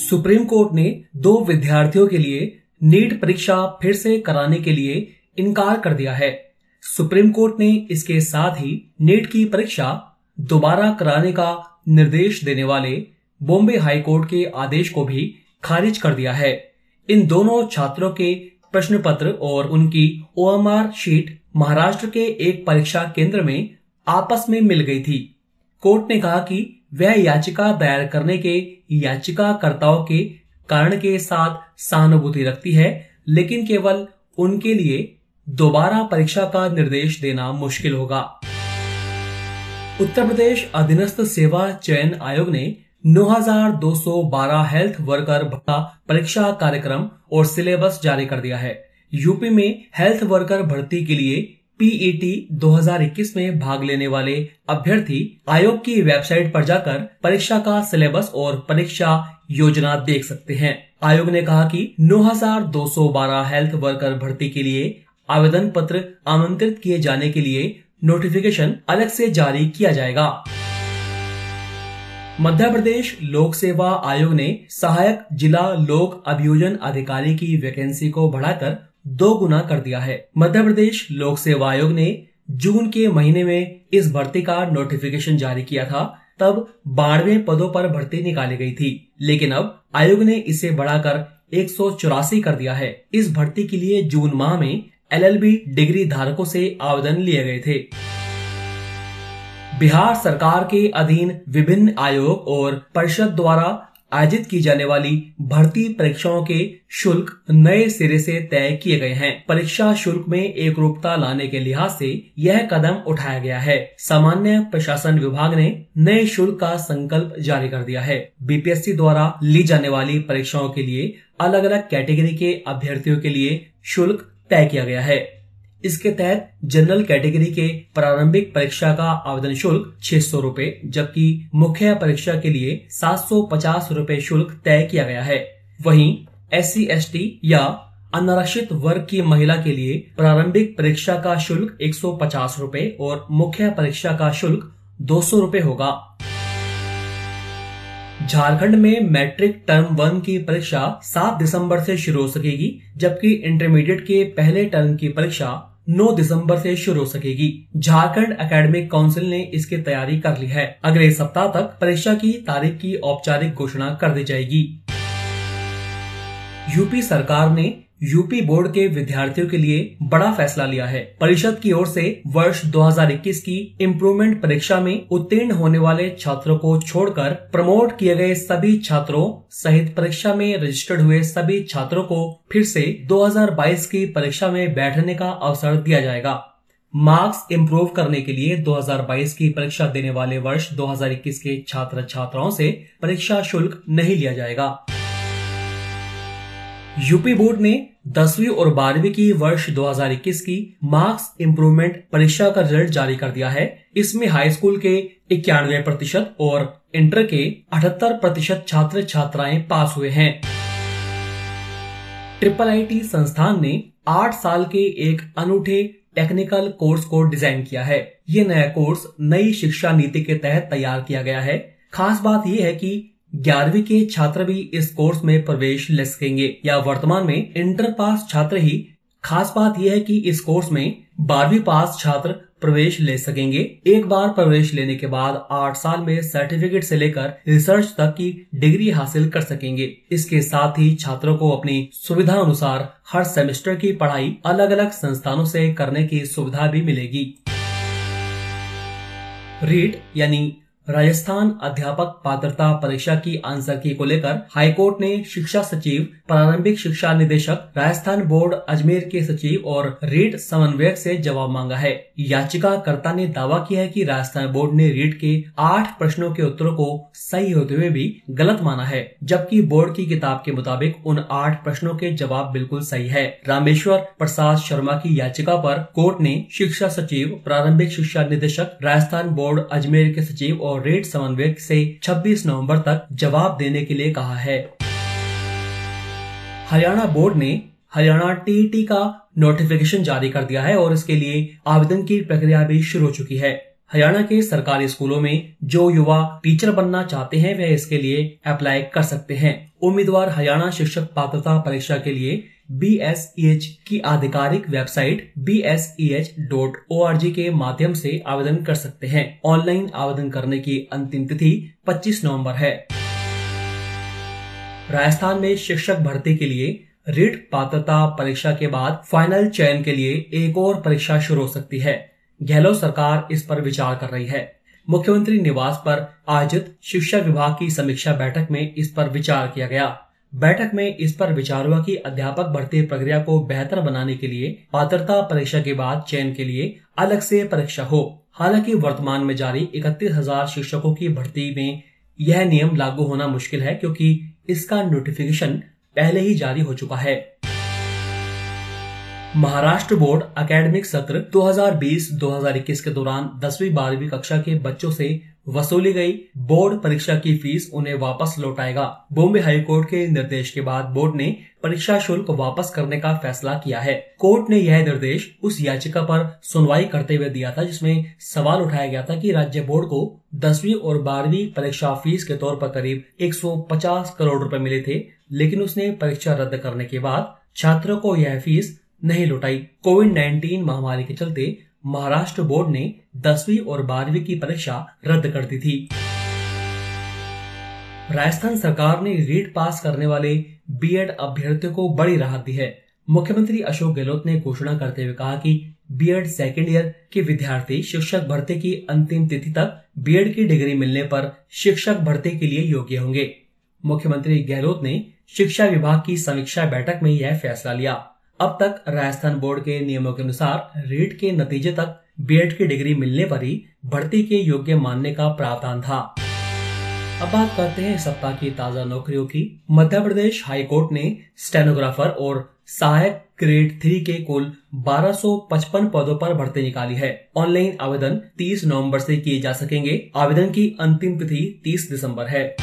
Supreme court ने दो विद्यार्थियों के लिए नीट परीक्षा फिर से कराने के लिए इनकार कर दिया है। सुप्रीम कोर्ट ने इसके साथ ही नीट की परीक्षा दोबारा कराने का निर्देश देने वाले बॉम्बे हाई कोर्ट के आदेश को भी खारिज कर दिया है। इन दोनों छात्रों के प्रश्न पत्र और उनकी ओएमआर शीट महाराष्ट्र के एक परीक्षा केंद्र में आपस में मिल गई थी। कोर्ट ने कहा कि वह याचिका दायर करने के याचिकाकर्ताओं के कारण के साथ सहानुभूति रखती है, लेकिन केवल उनके लिए दोबारा परीक्षा का निर्देश देना मुश्किल होगा। उत्तर प्रदेश अधीनस्थ सेवा चयन आयोग ने 9212 हेल्थ वर्कर भर्ता परीक्षा कार्यक्रम और सिलेबस जारी कर दिया है। यूपी में हेल्थ वर्कर भर्ती के लिए पीईटी 2021 में भाग लेने वाले अभ्यर्थी आयोग की वेबसाइट पर जाकर परीक्षा का सिलेबस और परीक्षा योजना देख सकते हैं। आयोग ने कहा कि 9212 हेल्थ वर्कर भर्ती के लिए आवेदन पत्र आमंत्रित किए जाने के लिए नोटिफिकेशन अलग से जारी किया जाएगा। मध्य प्रदेश लोक सेवा आयोग ने सहायक जिला लोक अभियोजन अधिकारी की वैकेंसी को बढ़ाकर दो गुना कर दिया है। मध्य प्रदेश लोक सेवा आयोग ने जून के महीने में इस भर्ती का नोटिफिकेशन जारी किया था। तब बारहवें पदों पर भर्ती निकाली गई थी। लेकिन अब आयोग ने इसे बढ़ाकर एक सौ चौरासी कर दिया है। इस भर्ती के लिए जून माह में एलएलबी डिग्री धारकों से आवेदन लिए गए थे। बिहार सरकार के अधीन विभिन्न आयोग और परिषद द्वारा आयोजित की जाने वाली भर्ती परीक्षाओं के शुल्क नए सिरे से तय किए गए हैं। परीक्षा शुल्क में एक रूपता लाने के लिहाज से यह कदम उठाया गया है। सामान्य प्रशासन विभाग ने नए शुल्क का संकल्प जारी कर दिया है। बीपीएससी द्वारा ली जाने वाली परीक्षाओं के लिए अलग अलग कैटेगरी के अभ्यर्थियों के लिए शुल्क तय किया गया है। इसके तहत जनरल कैटेगरी के प्रारंभिक परीक्षा का आवेदन शुल्क छह सौ रूपए, जबकि मुख्य परीक्षा के लिए सात सौ पचास रूपए शुल्क तय किया गया है। वहीं एस सी या अनारक्षित वर्ग की महिला के लिए प्रारंभिक परीक्षा का शुल्क एक सौ पचास रूपए और मुख्य परीक्षा का शुल्क दो सौ रूपए होगा। झारखंड में मैट्रिक टर्म वन की परीक्षा 7 दिसंबर से शुरू हो सकेगी, जबकि इंटरमीडिएट के पहले टर्म की परीक्षा 9 दिसंबर से शुरू हो सकेगी। झारखंड एकेडमिक काउंसिल ने इसकी तैयारी कर ली है। अगले सप्ताह तक परीक्षा की तारीख की औपचारिक घोषणा कर दी जाएगी। यूपी सरकार ने यूपी बोर्ड के विद्यार्थियों के लिए बड़ा फैसला लिया है। परिषद की ओर से वर्ष 2021 की इम्प्रूवमेंट परीक्षा में उत्तीर्ण होने वाले छात्रों को छोड़कर प्रमोट किए गए सभी छात्रों सहित परीक्षा में रजिस्टर्ड हुए सभी छात्रों को फिर से 2022 की परीक्षा में बैठने का अवसर दिया जाएगा। मार्क्स इम्प्रूव करने के लिए 2022 की परीक्षा देने वाले वर्ष 2021 के छात्र छात्राओं से परीक्षा शुल्क नहीं लिया जाएगा। यूपी बोर्ड ने दसवीं और बारहवीं की वर्ष 2021 की मार्क्स इम्प्रूवमेंट परीक्षा का रिज़ल्ट जारी कर दिया है। इसमें हाई स्कूल के इक्यानवे प्रतिशत और इंटर के अठहत्तर प्रतिशत छात्र छात्राएँ पास हुए हैं। ट्रिपल आईटी संस्थान ने आठ साल के एक अनूठे टेक्निकल कोर्स को डिज़ाइन किया है। ये नया कोर्स नई शिक्षा नीति के तहत तैयार किया गया है। खास बात यह है कि ग्यारहवीं के छात्र भी इस कोर्स में प्रवेश ले सकेंगे। या वर्तमान में इंटर पास छात्र ही। खास बात यह है कि इस कोर्स में बारहवीं पास छात्र प्रवेश ले सकेंगे। एक बार प्रवेश लेने के बाद आठ साल में सर्टिफिकेट से लेकर रिसर्च तक की डिग्री हासिल कर सकेंगे। इसके साथ ही छात्रों को अपनी सुविधा अनुसार हर सेमेस्टर की पढ़ाई अलग अलग संस्थानों से करने की सुविधा भी मिलेगी। रीट यानी राजस्थान अध्यापक पात्रता परीक्षा की आंसर की को लेकर हाईकोर्ट ने शिक्षा सचिव, प्रारंभिक शिक्षा निदेशक, राजस्थान बोर्ड अजमेर के सचिव और रीट समन्वयक से जवाब मांगा है। याचिकाकर्ता ने दावा किया है कि राजस्थान बोर्ड ने रीट के आठ प्रश्नों के उत्तरों को सही होते हुए भी गलत माना है, जबकि बोर्ड की किताब के मुताबिक उन आठ प्रश्नों के जवाब बिल्कुल सही है। रामेश्वर प्रसाद शर्मा की याचिका पर कोर्ट ने शिक्षा सचिव, प्रारंभिक शिक्षा निदेशक, राजस्थान बोर्ड अजमेर के सचिव और रेट समन्वयक से 26 नवंबर तक जवाब देने के लिए कहा है। हरियाणा बोर्ड ने हरियाणा टीईटी का नोटिफिकेशन जारी कर दिया है और इसके लिए आवेदन की प्रक्रिया भी शुरू हो चुकी है। हरियाणा के सरकारी स्कूलों में जो युवा टीचर बनना चाहते हैं वह इसके लिए अप्लाई कर सकते हैं। उम्मीदवार हरियाणा शिक्षक पात्रता परीक्षा के लिए बी एस ई एच की आधिकारिक website B S E H dot O R G के माध्यम से आवेदन कर सकते हैं। ऑनलाइन आवेदन करने की अंतिम तिथि 25 नवंबर है। राजस्थान में शिक्षक भर्ती के लिए रिट पात्रता परीक्षा के बाद फाइनल चयन के लिए एक और परीक्षा शुरू हो सकती है। गहलोत सरकार इस पर विचार कर रही है। मुख्यमंत्री निवास पर आयोजित शिक्षा विभाग की समीक्षा बैठक में इस पर विचार किया गया। बैठक में इस पर विचार हुआ कि अध्यापक भर्ती प्रक्रिया को बेहतर बनाने के लिए पात्रता परीक्षा के बाद चयन के लिए अलग से परीक्षा हो। हालाँकि वर्तमान में जारी इकतीस हज़ार शिक्षकों की भर्ती में यह नियम लागू होना मुश्किल है क्योंकि इसका नोटिफिकेशन पहले ही जारी हो चुका है। महाराष्ट्र बोर्ड अकेडमिक सत्र 2020-2021 के दौरान दसवीं बारहवीं कक्षा के बच्चों से वसूली गई बोर्ड परीक्षा की फ़ीस उन्हें वापस लौटाएगा। बॉम्बे हाईकोर्ट के निर्देश के बाद बोर्ड ने परीक्षा शुल्क वापस करने का फैसला किया है। कोर्ट ने यह निर्देश उस याचिका पर सुनवाई करते हुए दिया था, जिसमें सवाल उठाया गया था कि राज्य बोर्ड को दसवीं और बारहवीं परीक्षा फ़ीस के तौर पर करीब 150 करोड़ रुपए मिले थे, लेकिन उसने परीक्षा रद्द करने के बाद छात्रों को यह फ़ीस नहीं लौटाई। कोविड 19 महामारी के चलते महाराष्ट्र बोर्ड ने दसवीं और बारहवीं की परीक्षा रद्द कर दी थी। राजस्थान सरकार ने रीट पास करने वाले बीएड अभ्यर्थियों को बड़ी राहत दी है। मुख्यमंत्री अशोक गहलोत ने घोषणा करते हुए कहा कि बीएड सेकेंड ईयर के विद्यार्थी शिक्षक भर्ती की अंतिम तिथि तक बीएड की डिग्री मिलने पर शिक्षक भर्ती के लिए योग्य होंगे। मुख्यमंत्री गहलोत ने शिक्षा विभाग की समीक्षा बैठक में यह फैसला लिया। अब तक राजस्थान बोर्ड के नियमों के अनुसार रीट के नतीजे तक बीएड की डिग्री मिलने पर ही भर्ती के योग्य मानने का प्रावधान था। अब बात करते हैं सप्ताह की ताज़ा नौकरियों की। मध्य प्रदेश हाईकोर्ट ने स्टेनोग्राफर और सहायक ग्रेड थ्री के कुल 1255 पदों पर भर्ती निकाली है। ऑनलाइन आवेदन 30 नवंबर से किए जा सकेंगे। आवेदन की अंतिम तिथि 30 दिसंबर है।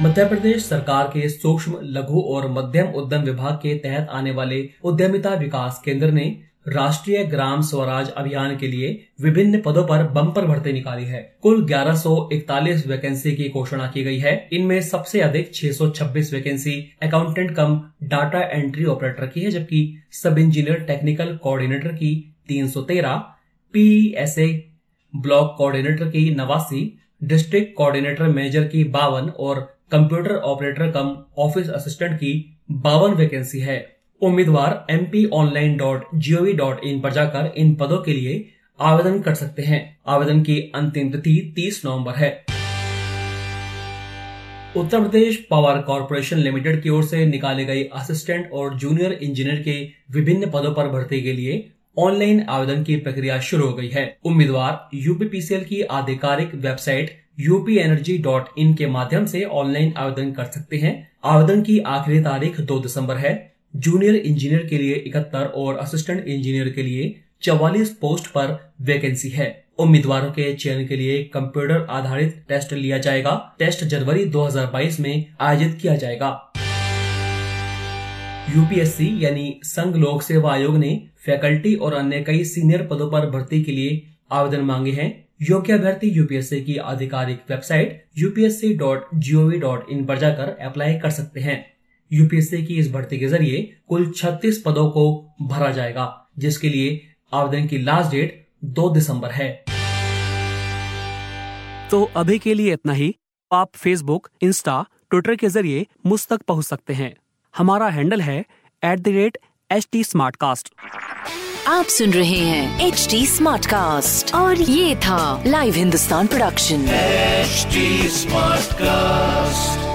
मध्य प्रदेश सरकार के सूक्ष्म, लघु और मध्यम उद्यम विभाग के तहत आने वाले उद्यमिता विकास केंद्र ने राष्ट्रीय ग्राम स्वराज अभियान के लिए विभिन्न पदों पर बम्पर भर्ती निकाली है। कुल 1141 वैकेंसी की घोषणा की गई है। इनमें सबसे अधिक 626 वैकेंसी अकाउंटेंट कम डाटा एंट्री ऑपरेटर की है, जबकि सब इंजीनियर टेक्निकल कोऑर्डिनेटर की 313 पीएसए ब्लॉक कोऑर्डिनेटर की नवासी डिस्ट्रिक्ट कोऑर्डिनेटर मैनेजर की बावन और कंप्यूटर ऑपरेटर कम ऑफ़िस असिस्टेंट की बावन वैकेंसी है। उम्मीदवार M P online dot gov dot in पर जाकर इन पदों के लिए आवेदन कर सकते हैं। आवेदन की अंतिम तिथि 30 नवंबर है। Uttar Pradesh power corporation limited की ओर से निकाले गए असिस्टेंट और जूनियर इंजीनियर के विभिन्न पदों पर भर्ती के लिए ऑनलाइन आवेदन की प्रक्रिया शुरू हो गई है। उम्मीदवार यूपीपीसीएल की आधिकारिक website UP energy dot in के माध्यम से ऑनलाइन आवेदन कर सकते हैं। आवेदन की आखिरी तारीख 2 दिसंबर है। जूनियर इंजीनियर के लिए इकहत्तर और असिस्टेंट इंजीनियर के लिए चौवालीस पोस्ट पर वैकेंसी है। उम्मीदवारों के चयन के लिए कंप्यूटर आधारित टेस्ट लिया जाएगा। टेस्ट जनवरी 2022 में आयोजित किया जाएगा। यूपीएससी यानी संघ लोक सेवा आयोग ने फैकल्टी और अन्य कई सीनियर पदों पर भर्ती के लिए आवेदन मांगे हैं। योग्य अभ्यर्थी यूपीएससी की आधिकारिक website UPSC dot dot in पर जाकर अप्लाई कर सकते हैं। यूपीएससी की इस भर्ती के ज़रिए कुल 36 पदों को भरा जाएगा, जिसके लिए आवेदन की लास्ट डेट 2 दिसंबर है। तो अभी के लिए इतना ही। आप फेसबुक इंस्टा ट्विटर के ज़रिए मुझ तक पहुँच सकते हैं। हमारा हैंडल है at H T Smartcast आप सुन रहे हैं एच टी स्मार्ट कास्ट और ये था live Hindustan production smart Smartcast.